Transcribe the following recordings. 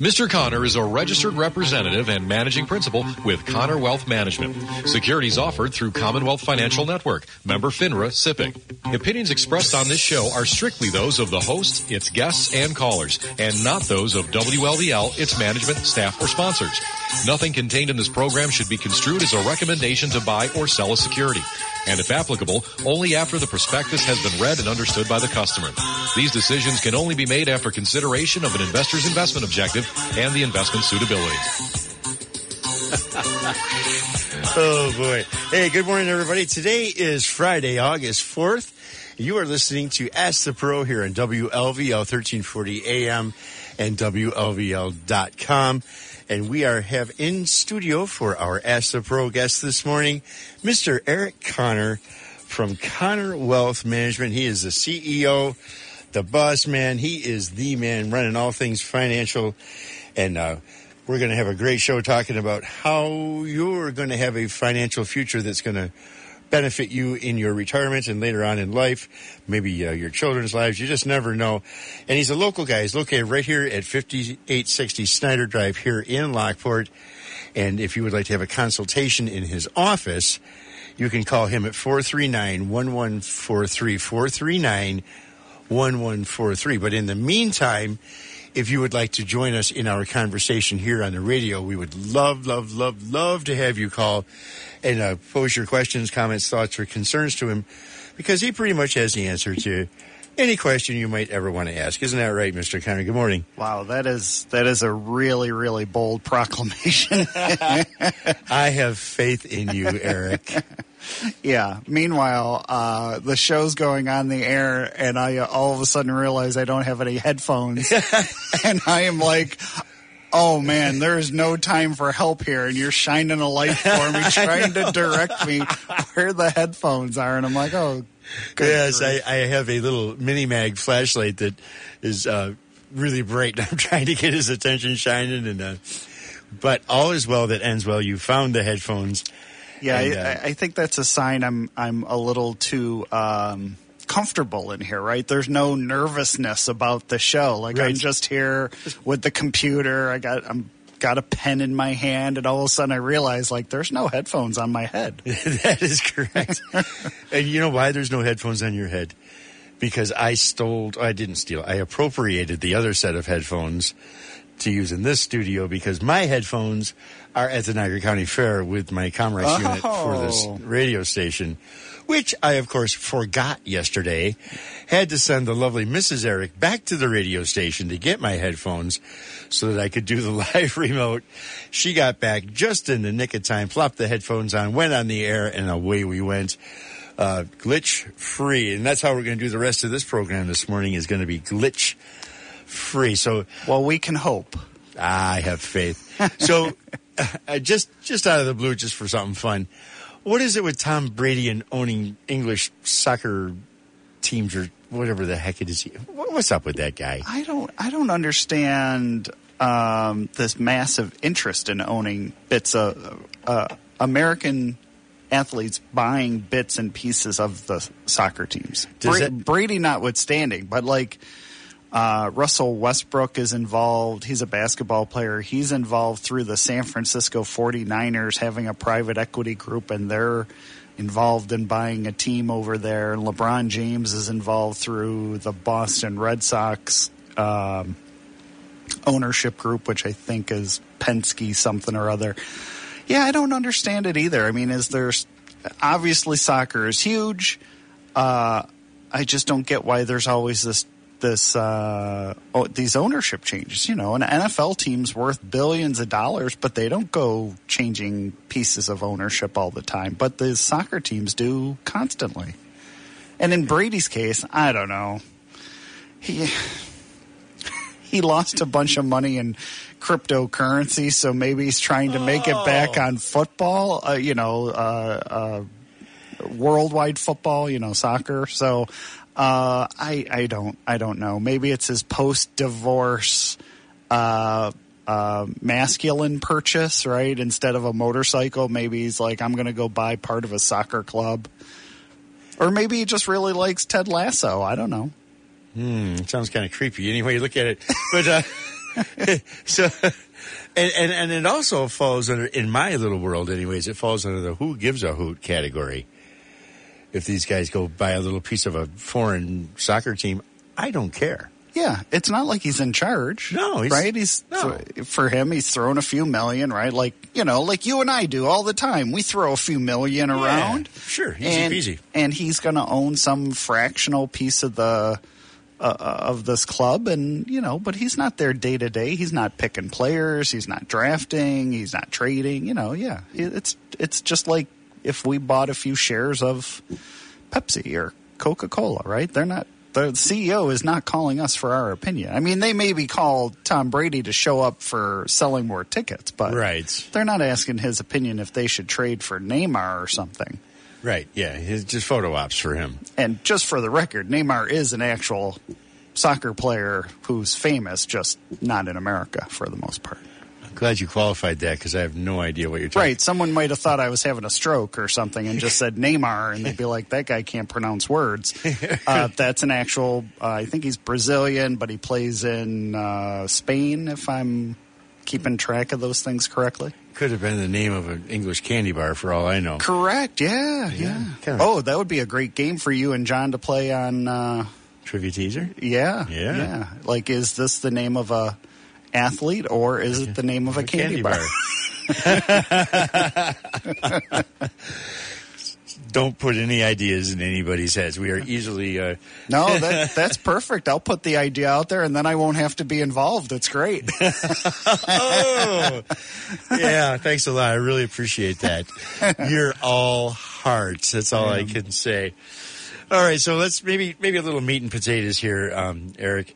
Mr. Connor is a registered representative and managing principal with Connor Wealth Management. Securities offered through Commonwealth Financial Network, member FINRA SIPC. Opinions expressed on this show are strictly those of the host, its guests, and callers, and not those of WLVL, its management, staff, or sponsors. Nothing contained in this program should be construed as a recommendation to buy or sell a security. And if applicable, only after the prospectus has been read and understood by the customer. These decisions can only be made after consideration of an investor's investment objective and the investment suitability. oh boy. Hey, good morning everybody. Today is Friday, August 4th. You are listening to Ask the Pro here on WLVL 1340 AM and WLVL.com. And we are have in studio for our Ask the Pro guest this morning, Mr. Eric Connor from Connor Wealth Management. He is the CEO, the boss man. He is the man running all things financial. And uh, we're going to have a great show talking about how you're going to have a financial future that's going to benefit you in your retirement and later on in life, maybe uh, your children's lives. You just never know. And he's a local guy. He's located right here at 5860 Snyder Drive here in Lockport. And if you would like to have a consultation in his office, you can call him at 439 1143 439 1143. But in the meantime, if you would like to join us in our conversation here on the radio, we would love, love, love, love to have you call and uh, pose your questions, comments, thoughts, or concerns to him because he pretty much has the answer to any question you might ever want to ask. Isn't that right, Mr. Connor? Good morning. Wow, that is that is a really really bold proclamation. I have faith in you, Eric. Yeah. Meanwhile, uh, the show's going on the air, and I uh, all of a sudden realize I don't have any headphones, and I am like, oh man, there is no time for help here, and you're shining a light for me, trying to direct me where the headphones are, and I'm like, oh. Yes, I, I, have a little mini mag flashlight that is uh, really bright. I'm trying to get his attention shining, and uh, but all is well that ends well. You found the headphones. Yeah, and, uh, I, I, think that's a sign I'm I'm a little too. Um, comfortable in here, right? There's no nervousness about the show. Like right. I'm just here with the computer. I got I'm got a pen in my hand, and all of a sudden I realize like there's no headphones on my head. that is correct. and you know why there's no headphones on your head? Because I stole. I didn't steal. I appropriated the other set of headphones to use in this studio because my headphones are at the Niagara County Fair with my Comrex oh. unit for this oh. radio station which I, of course, forgot yesterday. Had to send the lovely Mrs. Eric back to the radio station to get my headphones so that I could do the live remote. She got back just in the nick of time, plopped the headphones on, went on the air, and away we went. Uh, glitch free. And that's how we're going to do the rest of this program this morning is going to be glitch free. So, well, we can hope. I have faith. So, just, just out of the blue, just for something fun. What is it with Tom Brady and owning English soccer teams or whatever the heck it is? What's up with that guy? I don't. I don't understand um, this massive interest in owning bits of uh, American athletes buying bits and pieces of the soccer teams. Bra- that- Brady notwithstanding, but like uh, Russell Westbrook is involved. He's a basketball player. He's involved through the San Francisco 49ers having a private equity group, and they're involved in buying a team over there. And LeBron James is involved through the Boston Red Sox um, ownership group, which I think is Penske something or other. Yeah, I don't understand it either. I mean, is there obviously soccer is huge. Uh, I just don't get why there's always this this uh, these ownership changes. You know, an NFL team's worth billions of dollars, but they don't go changing pieces of ownership all the time. But the soccer teams do constantly. And in Brady's case, I don't know. He he lost a bunch of money in cryptocurrency, so maybe he's trying to make oh. it back oh. on football. Uh, you know, uh, uh, worldwide football. You know, soccer. So uh, I I don't I don't know. Maybe it's his post divorce uh, uh, masculine purchase, right? Instead of a motorcycle, maybe he's like, I'm going to go buy part of a soccer club, or maybe he just really likes Ted Lasso. I don't know. Hmm, sounds kind of creepy. Anyway, you look at it, but. Uh, so, and, and and it also falls under in my little world, anyways. It falls under the who gives a hoot category. If these guys go buy a little piece of a foreign soccer team, I don't care. Yeah, it's not like he's in charge. No, he's- right? He's no. for him. He's thrown a few million, right? Like you know, like you and I do all the time. We throw a few million around. sure, easy and, peasy. And he's going to own some fractional piece of the uh, of this club, and you know, but he's not there day to day. He's not picking players. He's not drafting. He's not trading. You know, yeah, it's it's just like if we bought a few shares of Pepsi or Coca Cola, right? They're not. The CEO is not calling us for our opinion. I mean, they maybe call Tom Brady to show up for selling more tickets, but Right. they're not asking his opinion if they should trade for Neymar or something. Right. Yeah. It's just photo ops for him. And just for the record, Neymar is an actual soccer player who's famous, just not in America for the most part. Glad you qualified that because I have no idea what you're talking. About. Right. Someone might have thought I was having a stroke or something and just said Neymar, and they'd be like, that guy can't pronounce words. Uh, that's an actual, uh, I think he's Brazilian, but he plays in uh, Spain, if I'm keeping track of those things correctly. Could have been the name of an English candy bar for all I know. Correct. Yeah. Yeah. kinda- Oh, that would be a great game for you and John to play on. Uh, Trivia teaser. yeah. Yeah. Yeah. Like, is this the name of a athlete or is it the name of a, candy, bar? Don't put any ideas in anybody's heads. We are easily. Uh, No, that, that's perfect. I'll put the idea out there and then I won't have to be involved. That's great. oh, yeah. Thanks a lot. I really appreciate that. You're all hearts. That's all I can say. All right, so let's maybe maybe a little meat and potatoes here, um, Eric.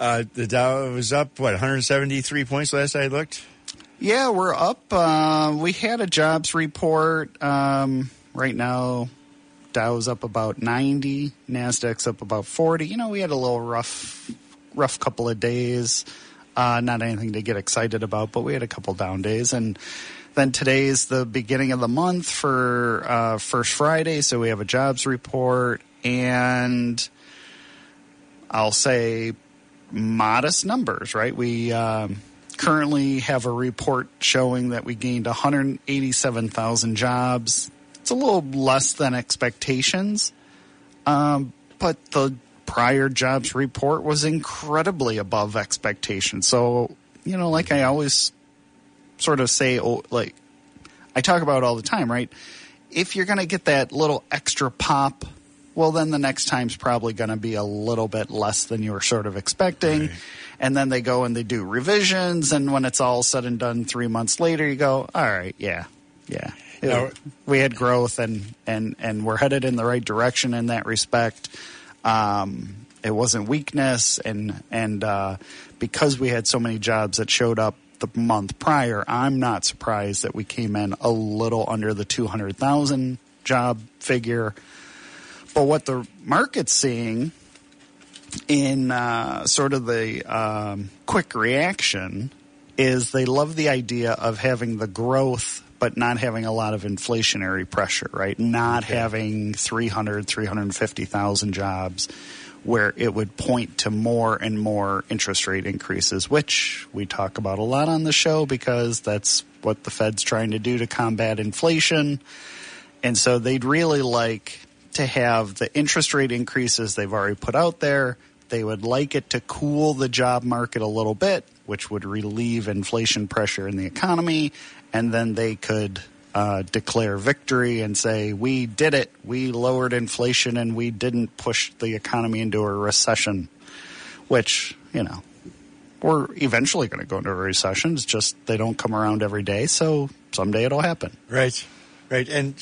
Uh, the Dow was up what 173 points last I looked. Yeah, we're up. Uh, we had a jobs report. Um, right now, Dow's up about 90, Nasdaq's up about 40. You know, we had a little rough, rough couple of days. Uh, not anything to get excited about, but we had a couple down days. And then today's the beginning of the month for uh, First Friday, so we have a jobs report. And I'll say modest numbers, right? We um, currently have a report showing that we gained 187,000 jobs. It's a little less than expectations, um, but the prior jobs report was incredibly above expectations. So, you know, like I always sort of say, oh, like I talk about all the time, right? If you're going to get that little extra pop, well, then the next time's probably going to be a little bit less than you were sort of expecting. Right. And then they go and they do revisions. And when it's all said and done three months later, you go, all right, yeah, yeah. Now- we had growth and, and, and we're headed in the right direction in that respect. Um, it wasn't weakness. And, and, uh, because we had so many jobs that showed up the month prior, I'm not surprised that we came in a little under the 200,000 job figure. But what the market's seeing in uh, sort of the um, quick reaction is they love the idea of having the growth but not having a lot of inflationary pressure, right? Not having 300, 350,000 jobs where it would point to more and more interest rate increases, which we talk about a lot on the show because that's what the Fed's trying to do to combat inflation. And so they'd really like to have the interest rate increases they've already put out there. They would like it to cool the job market a little bit, which would relieve inflation pressure in the economy. And then they could uh, declare victory and say, We did it. We lowered inflation and we didn't push the economy into a recession, which, you know, we're eventually going to go into a recession. It's just they don't come around every day. So someday it'll happen. Right, right. And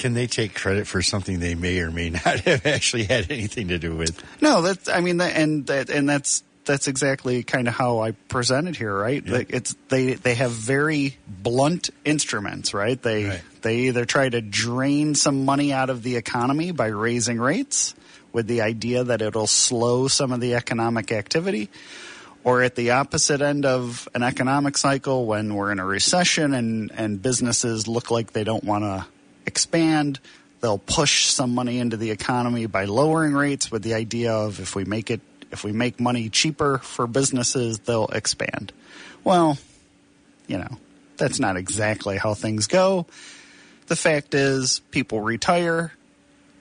can they take credit for something they may or may not have actually had anything to do with? No, that's I mean, and that and that's that's exactly kind of how I presented here, right? Like it's they they have very blunt instruments, right? They Right. they either try to drain some money out of the economy by raising rates with the idea that it'll slow some of the economic activity. Or at the opposite end of an economic cycle when we're in a recession and, and businesses look like they don't want to expand, they'll push some money into the economy by lowering rates with the idea of if we make it if we make money cheaper for businesses, they'll expand. Well, you know, that's not exactly how things go. The fact is, people retire,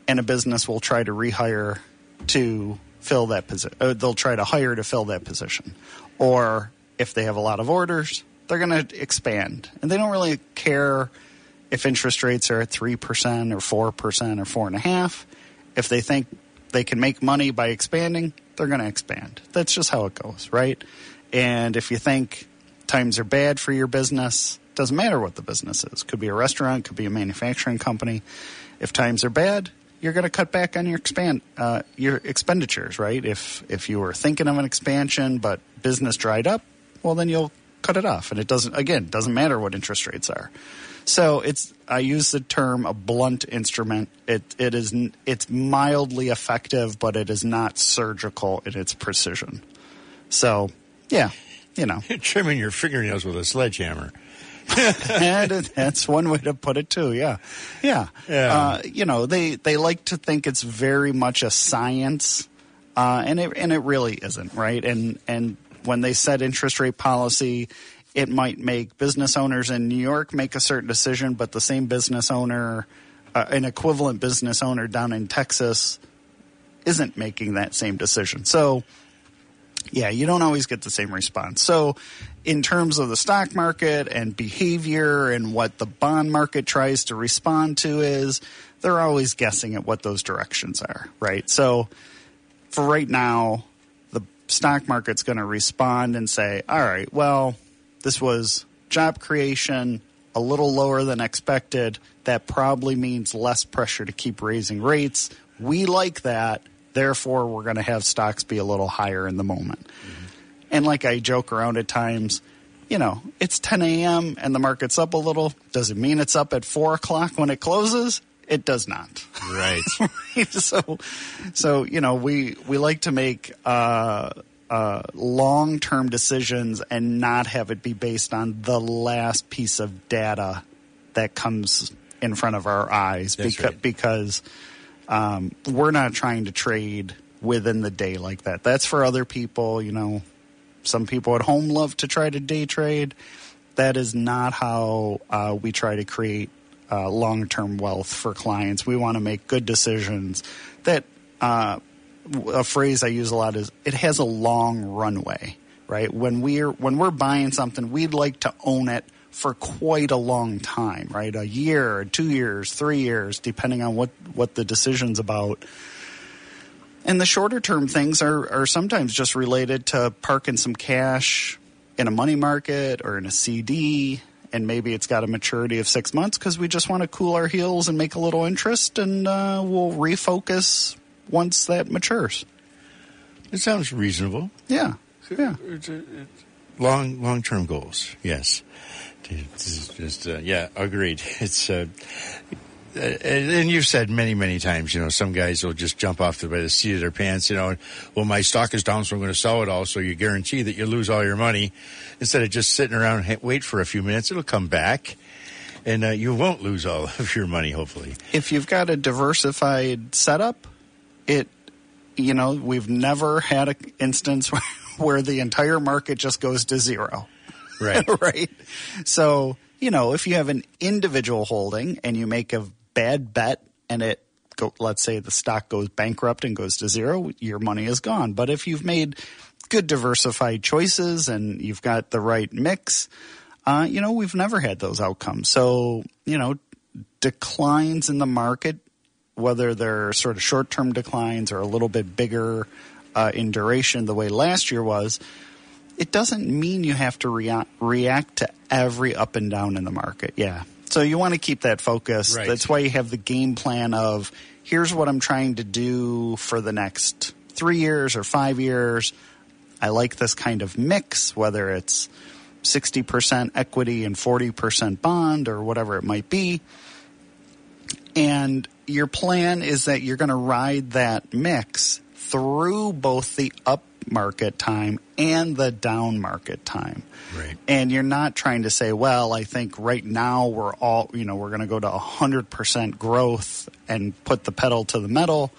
and a business will try to rehire to fill that position. Uh, they'll try to hire to fill that position. Or if they have a lot of orders, they're going to expand. And they don't really care if interest rates are at 3% or 4% or 4.5. If they think they can make money by expanding, they're going to expand. That's just how it goes, right? And if you think times are bad for your business, doesn't matter what the business is. Could be a restaurant, could be a manufacturing company. If times are bad, you're going to cut back on your expand uh, your expenditures, right? If if you were thinking of an expansion but business dried up, well then you'll cut it off, and it doesn't again doesn't matter what interest rates are. So it's I use the term a blunt instrument. It it is it's mildly effective, but it is not surgical in its precision. So yeah, you know, You're trimming your fingernails with a sledgehammer. and that's one way to put it too. Yeah, yeah. Yeah. Uh, you know, they they like to think it's very much a science, uh, and it and it really isn't, right? And and when they set interest rate policy, it might make business owners in New York make a certain decision, but the same business owner, uh, an equivalent business owner down in Texas, isn't making that same decision. So yeah, you don't always get the same response. So, in terms of the stock market and behavior and what the bond market tries to respond to, is they're always guessing at what those directions are, right? So, for right now, the stock market's going to respond and say, all right, well, this was job creation a little lower than expected. That probably means less pressure to keep raising rates. We like that. Therefore, we're going to have stocks be a little higher in the moment. And like I joke around at times, you know, it's 10 a.m. and the market's up a little. Does it mean it's up at 4 o'clock when it closes? It does not. Right. so, so you know, we we like to make uh, uh, long term decisions and not have it be based on the last piece of data that comes in front of our eyes That's beca- right. because um, we're not trying to trade within the day like that. That's for other people. You know, some people at home love to try to day trade. That is not how uh, we try to create uh, long term wealth for clients. We want to make good decisions that. Uh, a phrase I use a lot is it has a long runway, right? When we're when we're buying something, we'd like to own it for quite a long time, right? A year, two years, three years, depending on what what the decision's about. And the shorter term things are are sometimes just related to parking some cash in a money market or in a CD. And maybe it's got a maturity of six months because we just want to cool our heels and make a little interest, and uh, we'll refocus once that matures. It sounds reasonable. Yeah, yeah. Long long term goals. Yes. It's just uh, yeah, agreed. It's uh, uh, and you've said many many times. You know, some guys will just jump off the by the seat of their pants. You know, well, my stock is down, so I'm going to sell it all. So you guarantee that you lose all your money instead of just sitting around and wait for a few minutes. It'll come back. And uh, you won't lose all of your money, hopefully. If you've got a diversified setup, it you know we've never had an instance where the entire market just goes to zero. Right. right? So, you know, if you have an individual holding and you make a bad bet and it go, let's say the stock goes bankrupt and goes to zero, your money is gone. But if you've made good diversified choices and you've got the right mix, uh, you know, we've never had those outcomes. So, you know, declines in the market, whether they're sort of short term declines or a little bit bigger uh, in duration, the way last year was, it doesn't mean you have to rea- react to every up and down in the market. Yeah. So you want to keep that focus. Right. That's why you have the game plan of here's what I'm trying to do for the next three years or five years. I like this kind of mix, whether it's 60% equity and 40% bond or whatever it might be. And your plan is that you're going to ride that mix through both the up market time and the down market time. Right. And you're not trying to say, well, I think right now we're all, you know, we're going to go to 100% growth and put the pedal to the metal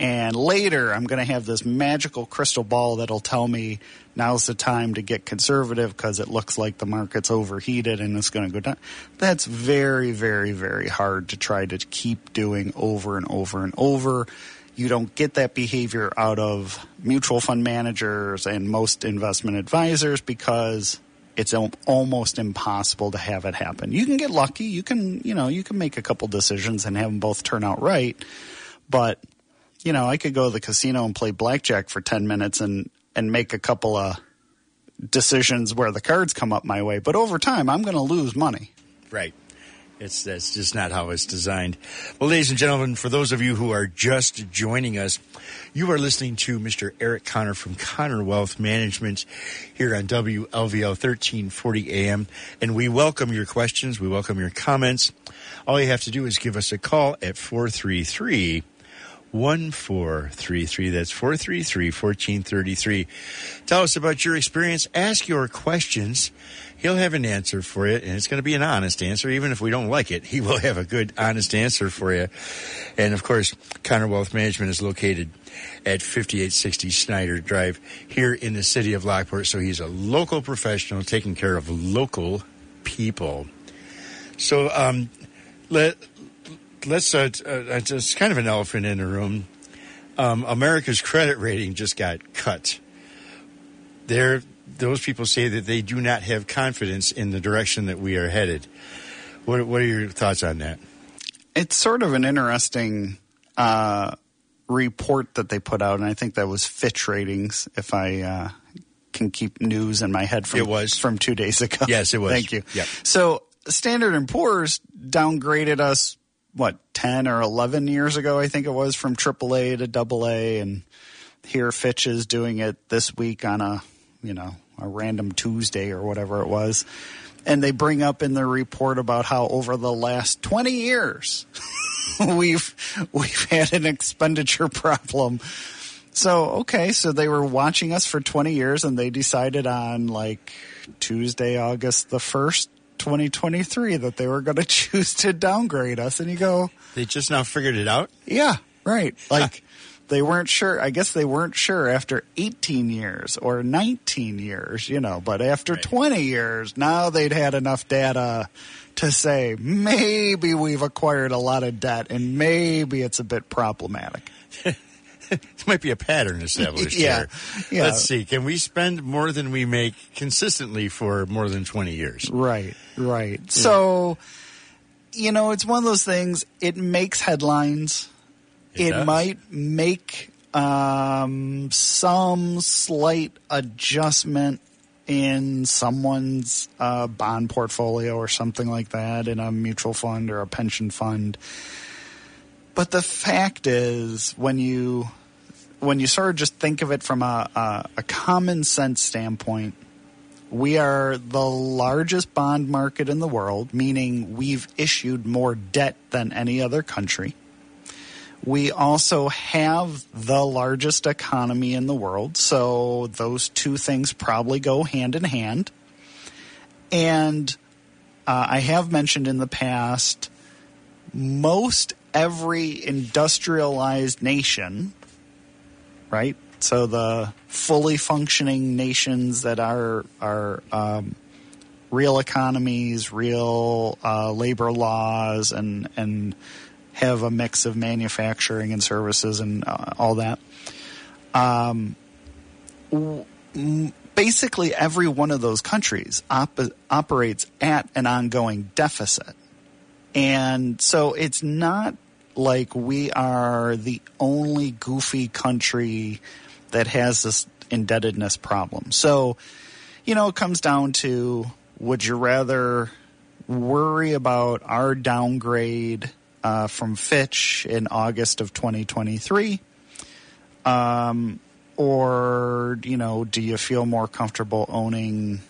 And later, I'm going to have this magical crystal ball that'll tell me now's the time to get conservative because it looks like the market's overheated and it's going to go down. That's very, very, very hard to try to keep doing over and over and over. You don't get that behavior out of mutual fund managers and most investment advisors because it's almost impossible to have it happen. You can get lucky. You can, you know, you can make a couple decisions and have them both turn out right. But, you know, I could go to the casino and play blackjack for 10 minutes and, and make a couple of decisions where the cards come up my way. But over time, I'm going to lose money. Right. It's that's just not how it's designed. Well, ladies and gentlemen, for those of you who are just joining us, you are listening to Mr. Eric Connor from Connor Wealth Management here on WLVL 1340 AM, and we welcome your questions. We welcome your comments. All you have to do is give us a call at 433 1433. That's 433 1433. Tell us about your experience. Ask your questions he'll have an answer for you, and it's going to be an honest answer. Even if we don't like it, he will have a good, honest answer for you. And of course, Connor Wealth Management is located at 5860 Snyder Drive here in the city of Lockport. So he's a local professional taking care of local people. So um, let let's uh, uh, just kind of an elephant in the room. Um, America's credit rating just got cut. There, those people say that they do not have confidence in the direction that we are headed. What, what are your thoughts on that? It's sort of an interesting uh, report that they put out, and I think that was Fitch Ratings. If I uh, can keep news in my head from it was from two days ago. Yes, it was. Thank you. Yep. So Standard and Poor's downgraded us what ten or eleven years ago, I think it was, from AAA to AA, and here Fitch is doing it this week on a you know, a random Tuesday or whatever it was. And they bring up in their report about how over the last 20 years, we've, we've had an expenditure problem. So, okay, so they were watching us for 20 years and they decided on like Tuesday, August the 1st, 2023 that they were going to choose to downgrade us. And you go, they just now figured it out? Yeah, right. Like, they weren't sure. I guess they weren't sure after 18 years or 19 years, you know, but after right. 20 years, now they'd had enough data to say maybe we've acquired a lot of debt and maybe it's a bit problematic. it might be a pattern established yeah, yeah. Let's see. Can we spend more than we make consistently for more than 20 years? Right, right. Yeah. So, you know, it's one of those things, it makes headlines it, it might make um, some slight adjustment in someone's uh, bond portfolio or something like that in a mutual fund or a pension fund. But the fact is, when you when you sort of just think of it from a, a, a common sense standpoint, we are the largest bond market in the world, meaning we've issued more debt than any other country. We also have the largest economy in the world, so those two things probably go hand in hand. And uh, I have mentioned in the past, most every industrialized nation, right? So the fully functioning nations that are are um, real economies, real uh, labor laws, and and have a mix of manufacturing and services and uh, all that. Um, basically, every one of those countries op- operates at an ongoing deficit. And so it's not like we are the only goofy country that has this indebtedness problem. So, you know, it comes down to would you rather worry about our downgrade uh, from Fitch in August of 2023? Um, or, you know, do you feel more comfortable owning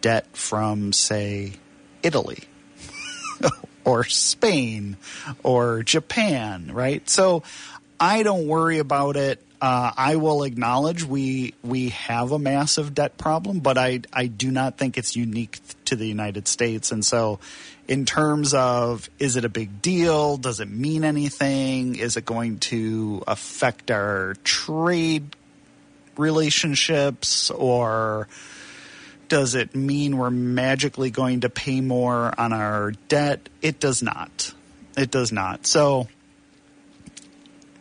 debt from, say, Italy or Spain or Japan, right? So I don't worry about it. Uh, I will acknowledge we we have a massive debt problem, but I I do not think it's unique to the United States. And so, in terms of is it a big deal? Does it mean anything? Is it going to affect our trade relationships or does it mean we're magically going to pay more on our debt? It does not. It does not. So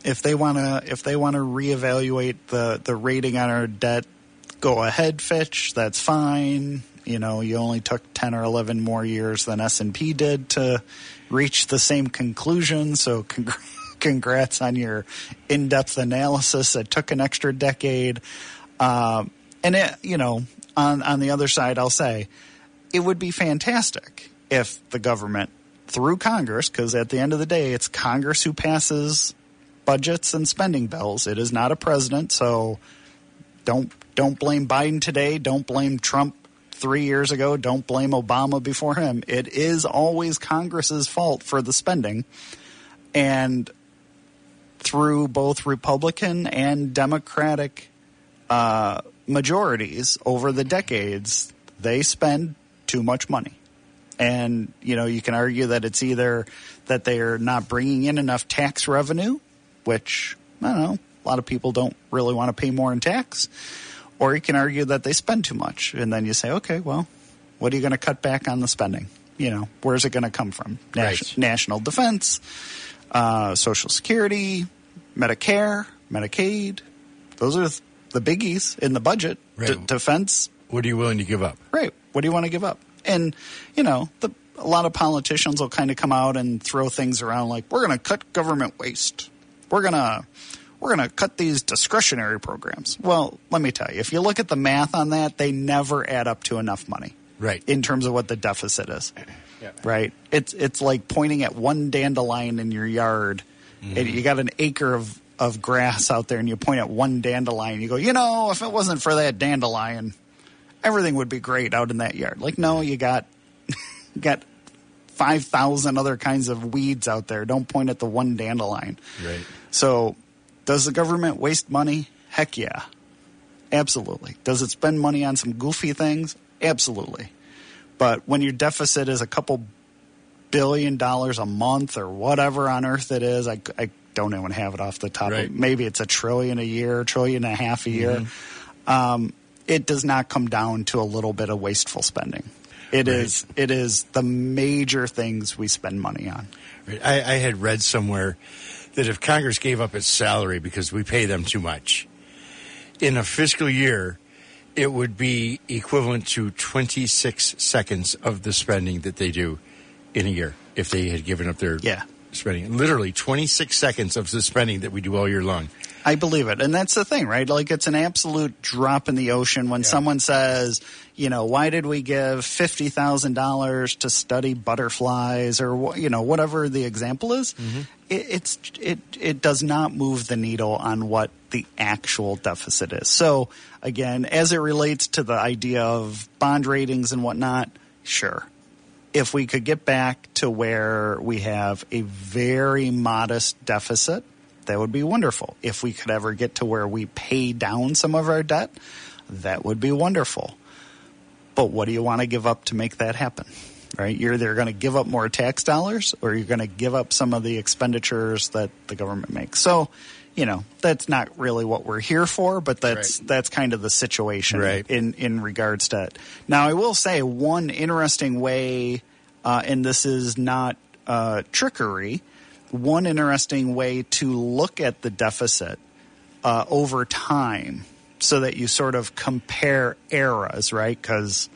if they want to if they want to reevaluate the the rating on our debt, go ahead, Fitch. That's fine. You know, you only took 10 or 11 more years than S&P did to reach the same conclusion, so congrats on your in-depth analysis. It took an extra decade. Um, and it, you know, on on the other side, I'll say it would be fantastic if the government, through Congress, because at the end of the day, it's Congress who passes budgets and spending bills. It is not a president, so don't don't blame Biden today. Don't blame Trump three years ago. Don't blame Obama before him. It is always Congress's fault for the spending, and through both Republican and Democratic uh, majorities over the decades, they spend too much money. And, you know, you can argue that it's either that they're not bringing in enough tax revenue, which, I don't know, a lot of people don't really want to pay more in tax. Or you can argue that they spend too much. And then you say, okay, well, what are you going to cut back on the spending? You know, where's it going to come from? Nas- right. National defense, uh, Social Security, Medicare, Medicaid. Those are the biggies in the budget. Right. D- defense. What are you willing to give up? Right. What do you want to give up? And you know, the, a lot of politicians will kind of come out and throw things around like, "We're going to cut government waste. We're going to." We're going to cut these discretionary programs. Well, let me tell you, if you look at the math on that, they never add up to enough money. Right. In terms of what the deficit is. Yeah. Right. It's it's like pointing at one dandelion in your yard. Mm-hmm. you got an acre of of grass out there and you point at one dandelion, you go, you know, if it wasn't for that dandelion, everything would be great out in that yard. Like, no, you got you got five thousand other kinds of weeds out there. Don't point at the one dandelion. Right. So, does the government waste money? Heck yeah, absolutely. Does it spend money on some goofy things? Absolutely. But when your deficit is a couple billion dollars a month or whatever on earth it is, I, I don't even have it off the top. Right. Of, maybe it's a trillion a year, trillion and a half a year. Mm-hmm. Um, it does not come down to a little bit of wasteful spending. It right. is. It is the major things we spend money on. Right. I, I had read somewhere that if Congress gave up its salary because we pay them too much in a fiscal year, it would be equivalent to 26 seconds of the spending that they do in a year if they had given up their yeah spending. Literally 26 seconds of the spending that we do all year long. I believe it. And that's the thing, right? Like it's an absolute drop in the ocean when yeah. someone says, you know, why did we give $50,000 to study butterflies or, you know, whatever the example is. Mm-hmm. It, it's, it, it does not move the needle on what the actual deficit is. So again, as it relates to the idea of bond ratings and whatnot, sure if we could get back to where we have a very modest deficit, that would be wonderful. If we could ever get to where we pay down some of our debt, that would be wonderful. But what do you want to give up to make that happen? Right? You're either going to give up more tax dollars or you're going to give up some of the expenditures that the government makes. So, you know that's not really what we're here for, but that's right. that's kind of the situation right. in in regards to it. Now, I will say one interesting way, uh, and this is not uh, trickery. One interesting way to look at the deficit uh, over time, so that you sort of compare eras, right? Because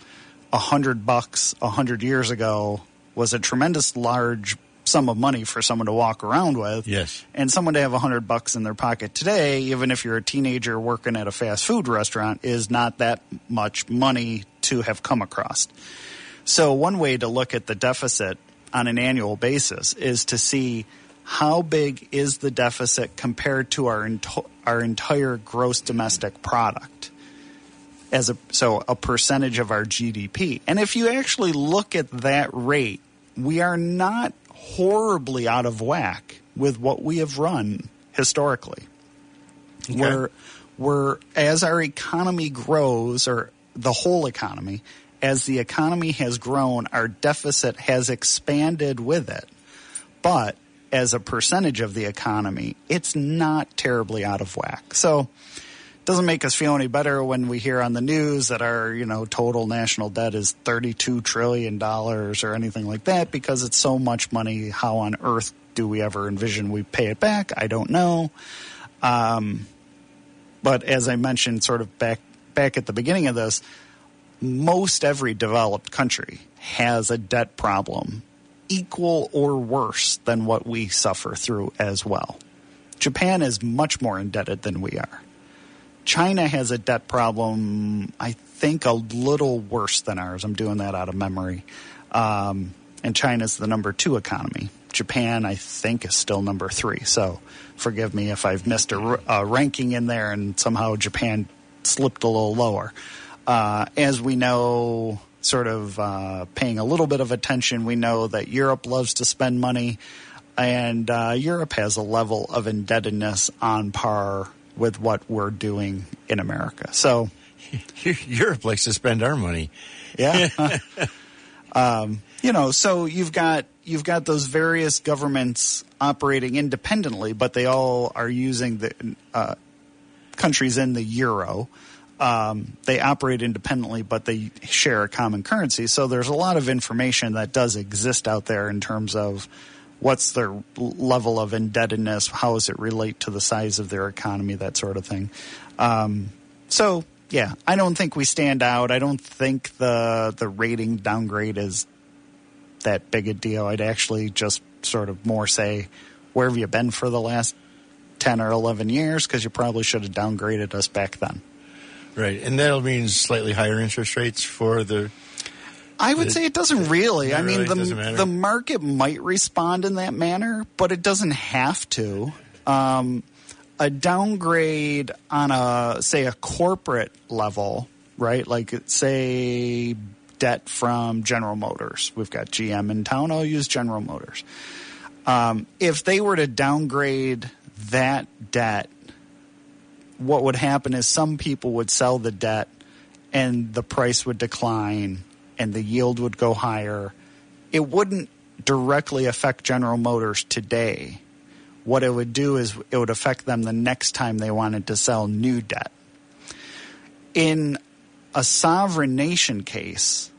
a hundred bucks a hundred years ago was a tremendous large sum of money for someone to walk around with. Yes. And someone to have a hundred bucks in their pocket today, even if you're a teenager working at a fast food restaurant, is not that much money to have come across. So one way to look at the deficit on an annual basis is to see how big is the deficit compared to our our entire gross domestic product as a so a percentage of our GDP. And if you actually look at that rate, we are not horribly out of whack with what we have run historically. Okay. Where, where as our economy grows, or the whole economy, as the economy has grown, our deficit has expanded with it. But as a percentage of the economy, it's not terribly out of whack. So doesn't make us feel any better when we hear on the news that our you know total national debt is 32 trillion dollars or anything like that because it's so much money. How on earth do we ever envision we pay it back? I don't know. Um, but as i mentioned sort of back back at the beginning of this most every developed country has a debt problem equal or worse than what we suffer through as well. Japan is much more indebted than we are China has a debt problem, I think, a little worse than ours. I'm doing that out of memory. Um, and China's the number two economy. Japan, I think, is still number three. So forgive me if I've missed a, a ranking in there and somehow Japan slipped a little lower. Uh, as we know, sort of uh, paying a little bit of attention, we know that Europe loves to spend money, and uh, Europe has a level of indebtedness on par with what we're doing in America. So Europe likes to spend our money. Yeah. um, you know, so you've got you've got those various governments operating independently, but they all are using the uh, countries in the euro. Um, they operate independently, but they share a common currency. So there's a lot of information that does exist out there in terms of what's their level of indebtedness, how does it relate to the size of their economy, that sort of thing. Um, so yeah, I don't think we stand out. I don't think the the rating downgrade is that big a deal. I'd actually just sort of more say, where have you been for the last ten or eleven years? Because you probably should have downgraded us back then. Right, and that'll mean slightly higher interest rates for the I would it, say it doesn't really. It I mean, really the the market might respond in that manner, but it doesn't have to. Um, a downgrade on a say a corporate level, right? Like say debt from General Motors. We've got GM in town. I'll use General Motors. Um, if they were to downgrade that debt, what would happen is some people would sell the debt and the price would decline and the yield would go higher. It wouldn't directly affect General Motors today. What it would do is it would affect them the next time they wanted to sell new debt. In a sovereign nation case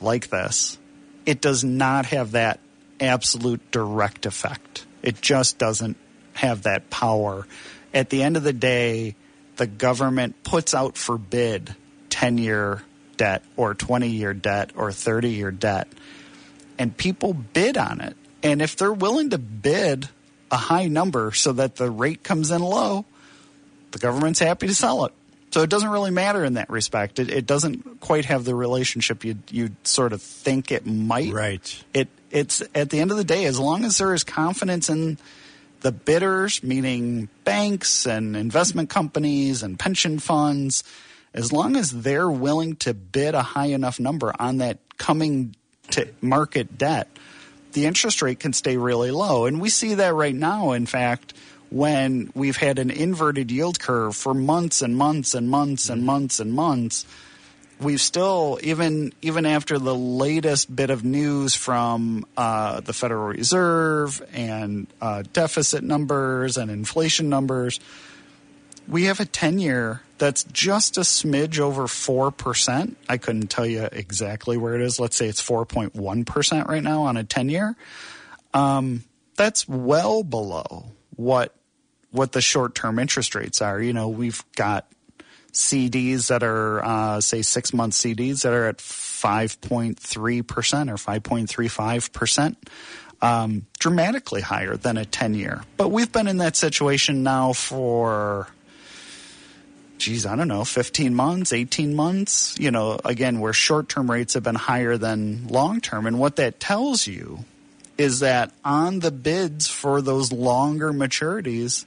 like this, it does not have that absolute direct effect. It just doesn't have that power. At the end of the day, the government puts out for bid 10 year debt or 20 year debt or 30 year debt. And people bid on it. And if they're willing to bid a high number so that the rate comes in low, the government's happy to sell it. So it doesn't really matter in that respect. It, it doesn't quite have the relationship you you sort of think it might. Right. It it's at the end of the day, as long as there is confidence in the bidders, meaning banks and investment companies and pension funds, as long as they're willing to bid a high enough number on that coming to market debt, the interest rate can stay really low. And we see that right now, in fact, when we've had an inverted yield curve for months and months and months and months and months. We've still, even even after the latest bit of news from uh, the Federal Reserve and uh, deficit numbers and inflation numbers, we have a 10 year that's just a smidge over 4%. I couldn't tell you exactly where it is. Let's say it's 4.1% right now on a 10 year. Um, that's well below what what the short term interest rates are. You know, we've got CDs that are, uh, say, six month CDs that are at 5.3% or 5.35%. Um, dramatically higher than a 10 year. But we've been in that situation now for geez, I don't know, 15 months, 18 months, you know, again, where short term rates have been higher than long term. And what that tells you is that on the bids for those longer maturities,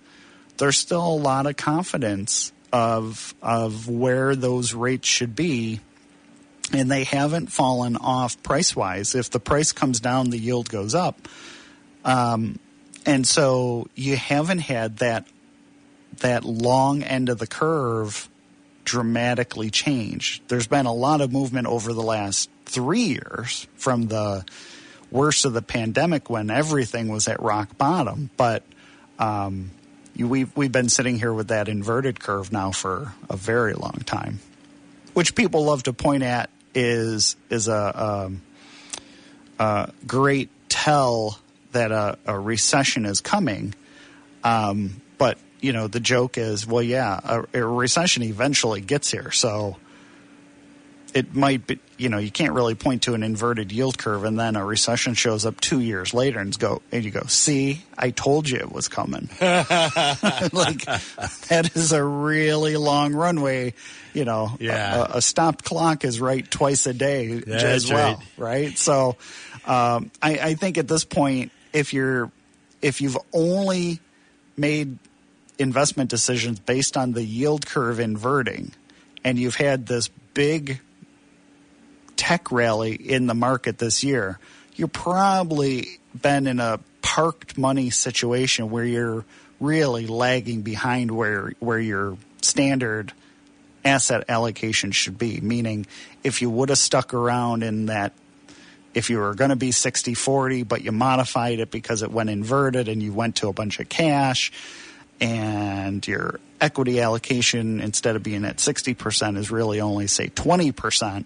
there's still a lot of confidence of, of where those rates should be. And they haven't fallen off price wise. If the price comes down, the yield goes up. Um, and so you haven't had that that long end of the curve dramatically change. There's been a lot of movement over the last three years from the worst of the pandemic when everything was at rock bottom. But um, we've we've been sitting here with that inverted curve now for a very long time, which people love to point at is is a, um, a great tell that a, a recession is coming. Um, you know the joke is, well, yeah, a, a recession eventually gets here, so it might be you know you can't really point to an inverted yield curve and then a recession shows up two years later and go and you go see i told you it was coming like that is a really long runway you know yeah. a, a stopped clock is right twice a day That's as well right. right so um, I, I think at this point if you're if you've only made investment decisions based on the yield curve inverting and you've had this big tech rally in the market this year, you're probably been in a parked money situation where you're really lagging behind where where your standard asset allocation should be. Meaning, if you would have stuck around in that, if you were going to be 60 40, but you modified it because it went inverted and you went to a bunch of cash, and your equity allocation instead of being at 60% is really only, say, 20%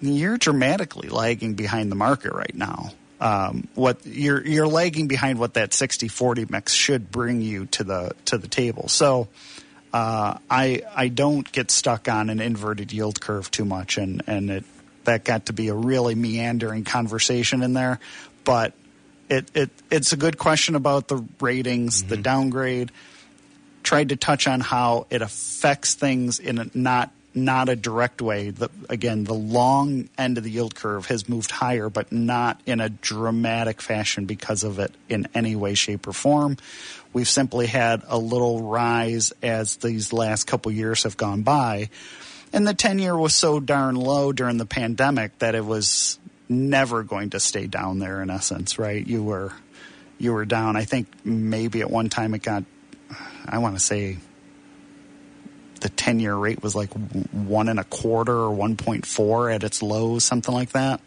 you're dramatically lagging behind the market right now. Um, what you're you're lagging behind what that 60-40 mix should bring you to the to the table. So uh, I I don't get stuck on an inverted yield curve too much, and and it that got to be a really meandering conversation in there, but it it it's a good question about the ratings, the mm-hmm. downgrade. Tried to touch on how it affects things in a not not a direct way. The, again, the long end of the yield curve has moved higher, but not in a dramatic fashion because of it in any way, shape, or form. We've simply had a little rise as these last couple years have gone by. And the 10 year was so darn low during the pandemic that it was never going to stay down there in essence, right? You were you were down. I think maybe at one time it got I want to say the 10 year rate was like one and a quarter or 1.4 at its low, something like that.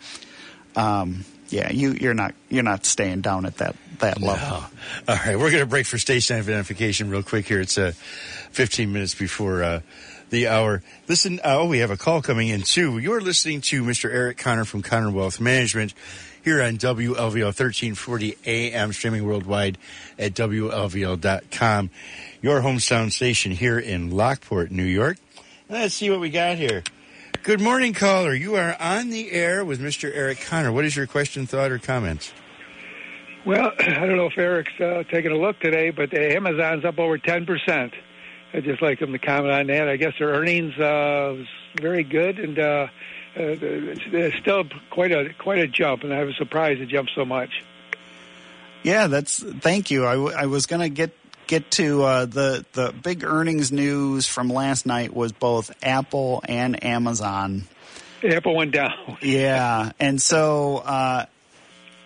Um, yeah, you, you're not you're not staying down at that that level. All right, we're going to break for station identification real quick here. It's uh, 15 minutes before uh, the hour. Listen, uh, oh, we have a call coming in too. You're listening to Mr. Eric Connor from Connor Wealth Management here on WLVL 1340 AM, streaming worldwide at WLVL.com. Your hometown station here in Lockport, New York. Let's see what we got here. Good morning, caller. You are on the air with Mr. Eric Connor. What is your question, thought, or comment? Well, I don't know if Eric's uh, taking a look today, but Amazon's up over 10%. I'd just like them to comment on that. I guess their earnings uh, was very good, and uh, uh, it's still quite a quite a jump, and I was surprised it jumped so much. Yeah, that's thank you. I, w- I was going to get get to uh, the the big earnings news from last night was both Apple and Amazon. Apple went down. Yeah, and so uh,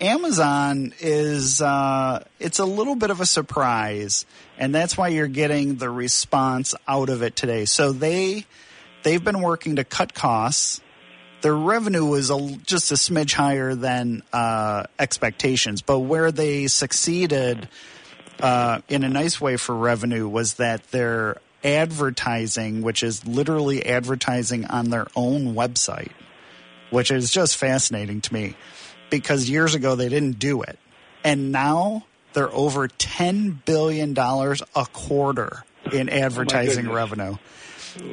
Amazon is uh, it's a little bit of a surprise, and that's why you're getting the response out of it today. So they they've been working to cut costs. Their revenue was a, just a smidge higher than uh, expectations, but where they succeeded uh, in a nice way for revenue was that their advertising, which is literally advertising on their own website, which is just fascinating to me because years ago they didn't do it. And now they're over $10 billion a quarter in advertising goodness. revenue.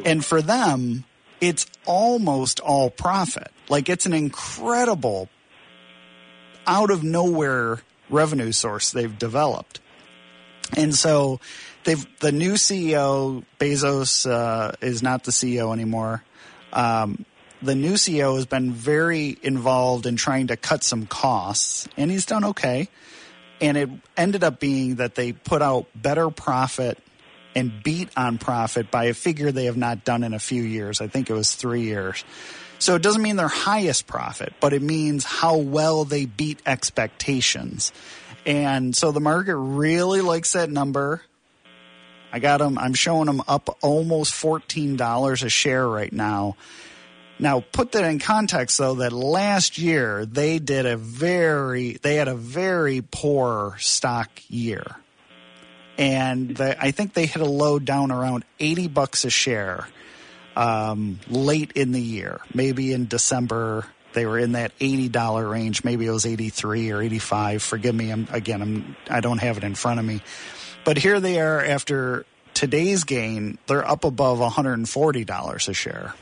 And for them, it's almost all profit. Like it's an incredible out of nowhere revenue source they've developed. And so they've the new CEO Bezos uh, is not the CEO anymore. Um, the new CEO has been very involved in trying to cut some costs, and he's done okay. And it ended up being that they put out better profit and beat on profit by a figure they have not done in a few years. I think it was three years. So it doesn't mean their highest profit, but it means how well they beat expectations. And so the market really likes that number. I got them. I'm showing them up almost fourteen dollars a share right now. Now, put that in context, though, that last year they did a very, they had a very poor stock year, and I think they hit a low down around eighty bucks a share um, late in the year, maybe in December. They were in that eighty dollar range. Maybe it was eighty three or eighty five. Forgive me. I'm, again, I'm I don't have it in front of me, but here they are after today's gain. They're up above one hundred and forty dollars a share.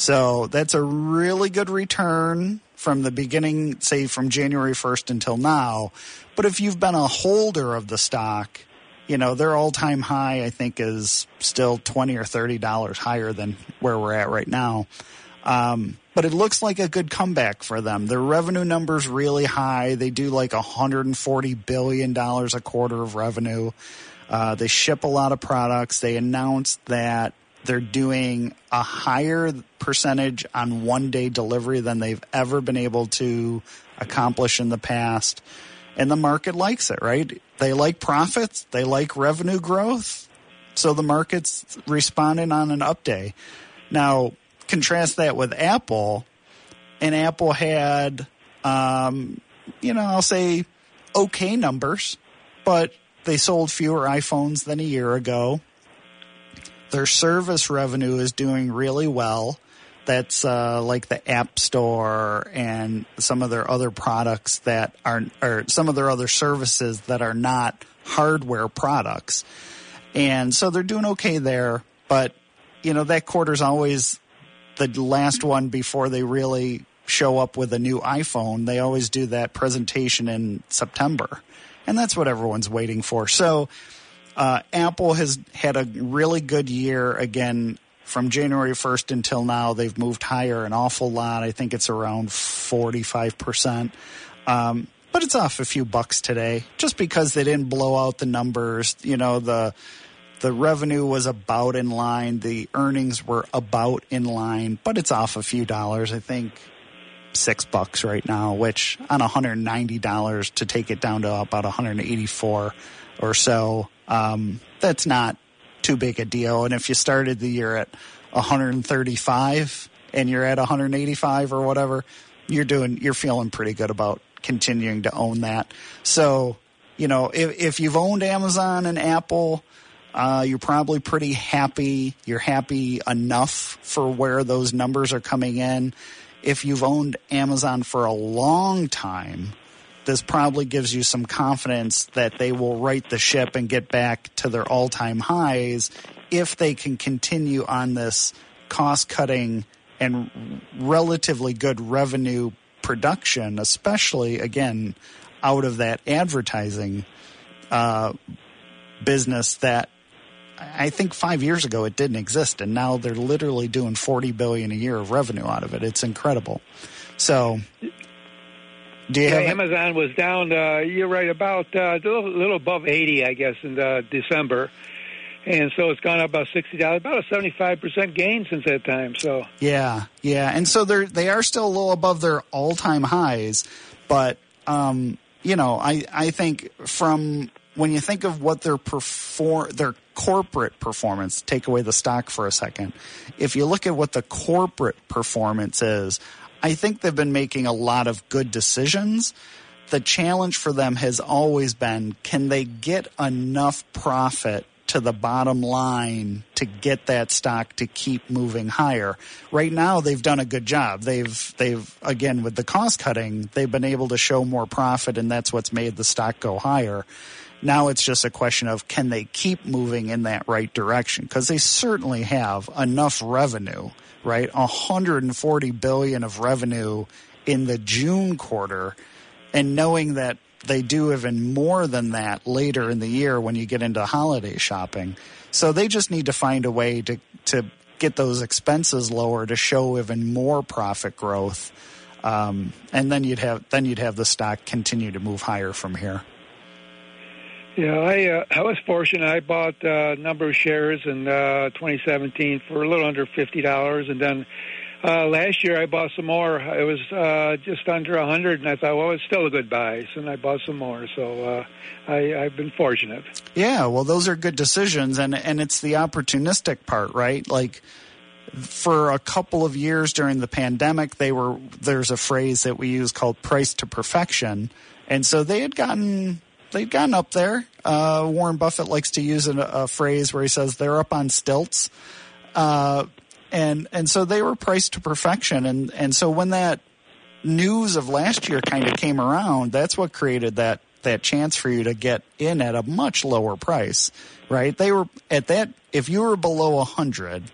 So that's a really good return from the beginning, say from January 1st until now. But if you've been a holder of the stock, you know, their all time high, I think, is still 20 or $30 higher than where we're at right now. Um, but it looks like a good comeback for them. Their revenue numbers really high. They do like 140 billion dollars a quarter of revenue. Uh, they ship a lot of products. They announced that they're doing a higher percentage on one day delivery than they've ever been able to accomplish in the past. And the market likes it, right? They like profits, they like revenue growth. So the market's responding on an up day. Now, contrast that with Apple, and Apple had, um, you know, I'll say okay numbers, but they sold fewer iPhones than a year ago. Their service revenue is doing really well. That's uh, like the App Store and some of their other products that are, or some of their other services that are not hardware products. And so they're doing okay there. But, you know, that quarter's always the last one before they really show up with a new iPhone. They always do that presentation in September. And that's what everyone's waiting for. So, uh, Apple has had a really good year again from January 1st until now. They've moved higher an awful lot. I think it's around 45%. Um, but it's off a few bucks today just because they didn't blow out the numbers. You know, the, the revenue was about in line. The earnings were about in line, but it's off a few dollars. I think six bucks right now, which on $190 to take it down to about 184 or so um, that's not too big a deal. And if you started the year at 135 and you're at 185 or whatever, you're doing, you're feeling pretty good about continuing to own that. So, you know, if, if you've owned Amazon and Apple, uh, you're probably pretty happy. You're happy enough for where those numbers are coming in. If you've owned Amazon for a long time, this probably gives you some confidence that they will right the ship and get back to their all time highs if they can continue on this cost cutting and relatively good revenue production, especially again out of that advertising uh, business that I think five years ago it didn't exist, and now they're literally doing forty billion a year of revenue out of it. It's incredible. So do you yeah, Amazon was down. Uh, you're right about uh, a little, little above 80, I guess, in uh, December, and so it's gone up about sixty dollars, about a 75 percent gain since that time. So yeah, yeah, and so they're they are still a little above their all time highs, but um, you know, I I think from when you think of what their perform their corporate performance, take away the stock for a second. If you look at what the corporate performance is, I think they've been making a lot of good decisions. The challenge for them has always been can they get enough profit to the bottom line to get that stock to keep moving higher. Right now they've done a good job. They've they've again with the cost cutting, they've been able to show more profit and that's what's made the stock go higher. Now it's just a question of can they keep moving in that right direction because they certainly have enough revenue right? 140 billion of revenue in the June quarter, and knowing that they do even more than that later in the year when you get into holiday shopping. So they just need to find a way to to get those expenses lower to show even more profit growth. Um, and then you'd have then you'd have the stock continue to move higher from here. Yeah, I uh, I was fortunate. I bought uh, a number of shares in uh, 2017 for a little under fifty dollars, and then Uh, last year I bought some more. It was uh, just under a hundred, and I thought, well, it's still a good buy, so I bought some more. So uh, I, I've been fortunate. Yeah, well, those are good decisions, and and it's the opportunistic part, right? Like for a couple of years during the pandemic, they were there's a phrase that we use called price to perfection, and so they had gotten they'd gotten up there. Uh, Warren Buffett likes to use a, a, phrase where he says they're up on stilts, uh, and and so they were priced to perfection, and and so when that news of last year kind of came around, that's what created that that chance for you to get in at a much lower price, right? They were at that if you were below a hundred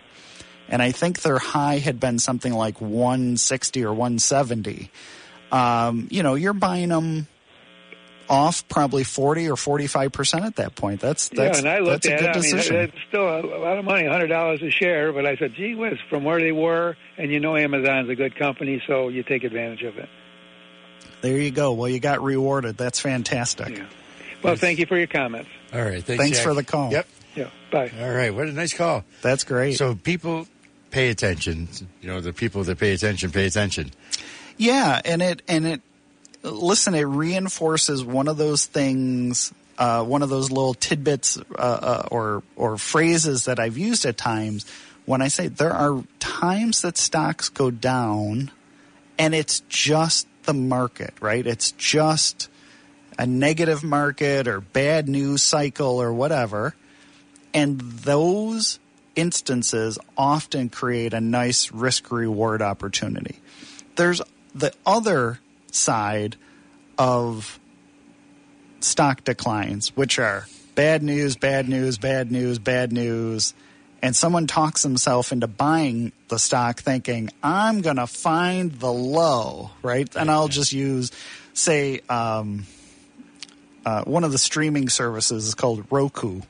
and I think their high had been something like 160 or 170. Um, you know, you're buying them off probably 40 or 45 percent at that point. That's that's yeah, and I looked that's at a good it. decision. I mean, it's still a lot of money, hundred dollars a share. But I said, gee whiz, from where they were, and you know Amazon's a good company, so you take advantage of it. There you go. Well, you got rewarded. That's fantastic. Yeah. Well, thank you for your comments. All right. Thanks, Thanks for the call. Yep. Yeah. Bye. All right. What a nice call. That's great. So people pay attention. You know, the people that pay attention pay attention. Yeah, and it and it listen, it reinforces one of those things, uh, one of those little tidbits uh, uh, or or phrases that I've used at times when I say there are times that stocks go down, and it's just the market, right? It's just a negative market or bad news cycle or whatever, and those instances often create a nice risk reward opportunity. There's the other side of stock declines, which are bad news, bad news, bad news, bad news, and someone talks himself into buying the stock thinking, I'm going to find the low, right? And I'll just use, say, um, uh, one of the streaming services is called Roku.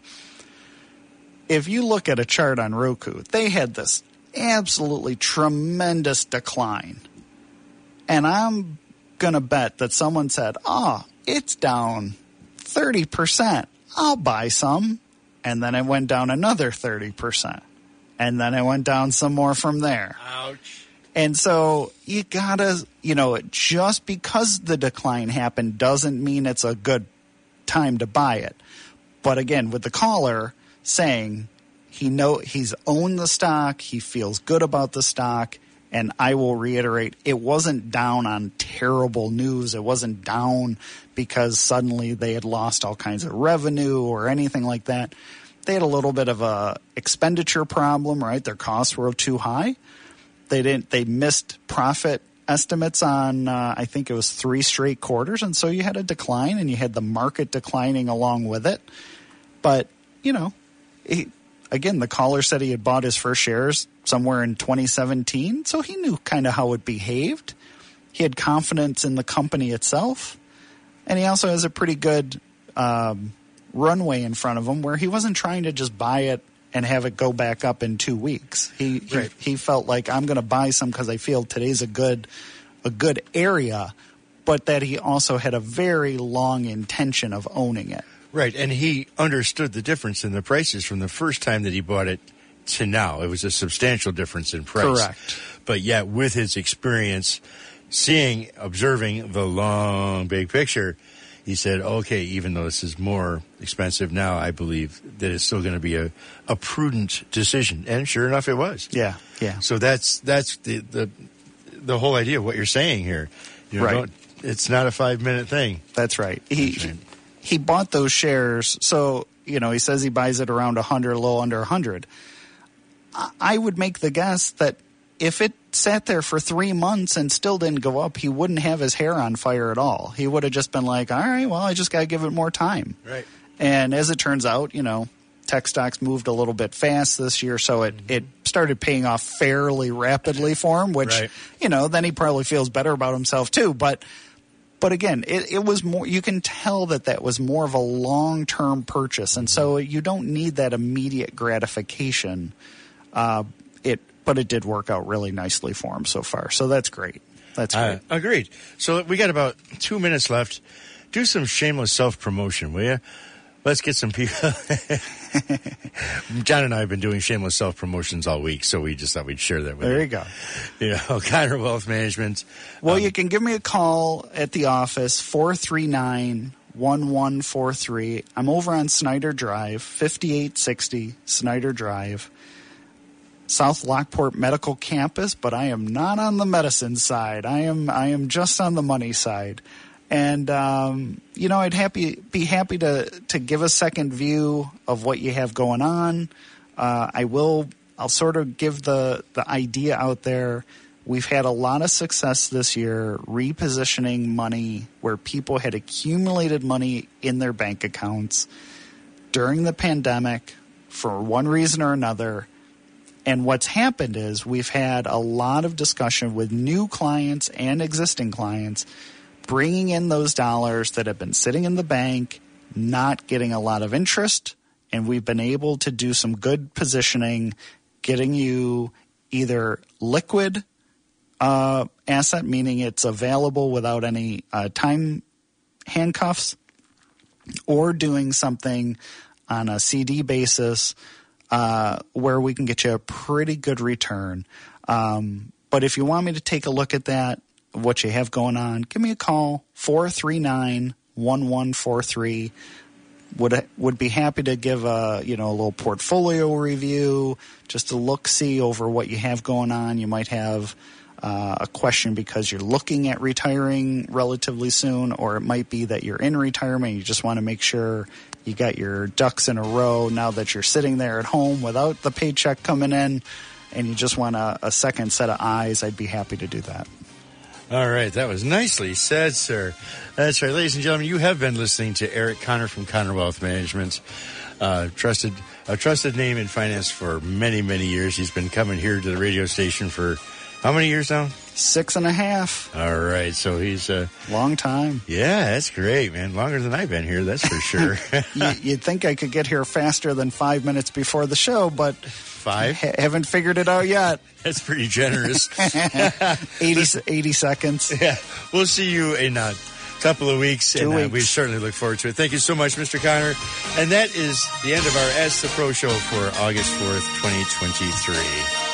If you look at a chart on Roku, they had this absolutely tremendous decline. And I'm going to bet that someone said, oh, it's down 30%. I'll buy some. And then it went down another 30%. And then it went down some more from there. Ouch. And so you gotta, you know, just because the decline happened doesn't mean it's a good time to buy it. But again, with the caller saying he know he's owned the stock, he feels good about the stock, and I will reiterate, it wasn't down on terrible news. It wasn't down because suddenly they had lost all kinds of revenue or anything like that. They had a little bit of a expenditure problem, right? Their costs were too high. They didn't. They missed profit estimates on uh, I think it was three straight quarters, and so you had a decline, and you had the market declining along with it. But you know, he, again, the caller said he had bought his first shares somewhere in 2017, so he knew kind of how it behaved. He had confidence in the company itself, and he also has a pretty good um, runway in front of him where he wasn't trying to just buy it and have it go back up in two weeks. He Right. he, he felt like I'm going to buy some because I feel today's a good a good area, but that he also had a very long intention of owning it. Right, and he understood the difference in the prices from the first time that he bought it to now. It was a substantial difference in price. Correct. But yet, with his experience, seeing, observing the long, big picture, he said, okay, even though this is more expensive now, I believe that it's still going to be a, a prudent decision. And sure enough, it was. Yeah, yeah. So that's that's the the, the whole idea of what you're saying here. You know, Right. It's not a five minute thing. That's right. He That's right. He bought those shares. So you know, he says he buys it around hundred, a little under hundred. I- I would make the guess that if it sat there for three months and still didn't go up, he wouldn't have his hair on fire at all. He would have just been like, "All right, well, I just got to give it more time." Right. And as it turns out, you know, tech stocks moved a little bit fast this year, so it, mm-hmm. it started paying off fairly rapidly for him, which, Right. you know, then he probably feels better about himself too. But, but again, it, it was more, you can tell that that was more of a long term purchase. And so you don't need that immediate gratification. Uh, it, but it did work out really nicely for him so far. So that's great. That's great. Uh, agreed. So we got about two minutes left. Do some shameless self promotion, will you? Let's get some people. John and I have been doing shameless self promotions all week, so we just thought we'd share that with There you. There you go. You know, Connor Wealth Management. Well, Um, you can give me a call at the office, 439 1143. I'm over on Snyder Drive, 5860 Snyder Drive, South Lockport Medical Campus, but I am not on the medicine side. I am I am just on the money side. And um, you know, I'd happy be happy to to give a second view of what you have going on. Uh, I will. I'll sort of give the the idea out there. We've had a lot of success this year repositioning money where people had accumulated money in their bank accounts during the pandemic for one reason or another. And what's happened is we've had a lot of discussion with new clients and existing clients bringing in those dollars that have been sitting in the bank, not getting a lot of interest. And we've been able to do some good positioning, getting you either liquid uh, asset, meaning it's available without any uh, time handcuffs, or doing something on a CD basis uh, where we can get you a pretty good return. Um, but if you want me to take a look at that, what you have going on, give me a call 439 1143 would would be happy to give a you know a little portfolio review, just a look see over what you have going on. You might have uh, a question because you're looking at retiring relatively soon, or it might be that you're in retirement. You just want to make sure you got your ducks in a row now that you're sitting there at home without the paycheck coming in, and you just want a, a second set of eyes. I'd be happy to do that. All right, that was nicely said, sir. That's right, ladies and gentlemen. You have been listening to Eric Connor from Connor Wealth Management, uh, trusted a trusted name in finance for many many years. He's been coming here to the radio station for how many years now? Six and a half, All right, so he's uh, long time. yeah, that's great, man. Longer than I've been here, that's for sure. you, you'd think I could get here faster than five minutes before the show, but Five. ha- haven't figured it out yet. That's pretty generous. 80, 80 seconds. yeah, we'll see you in a couple of weeks, Two and uh, we certainly look forward to it. Thank you so much, Mr. Connor. And that is the end of our Ask the Pro show for August 4th, 2023.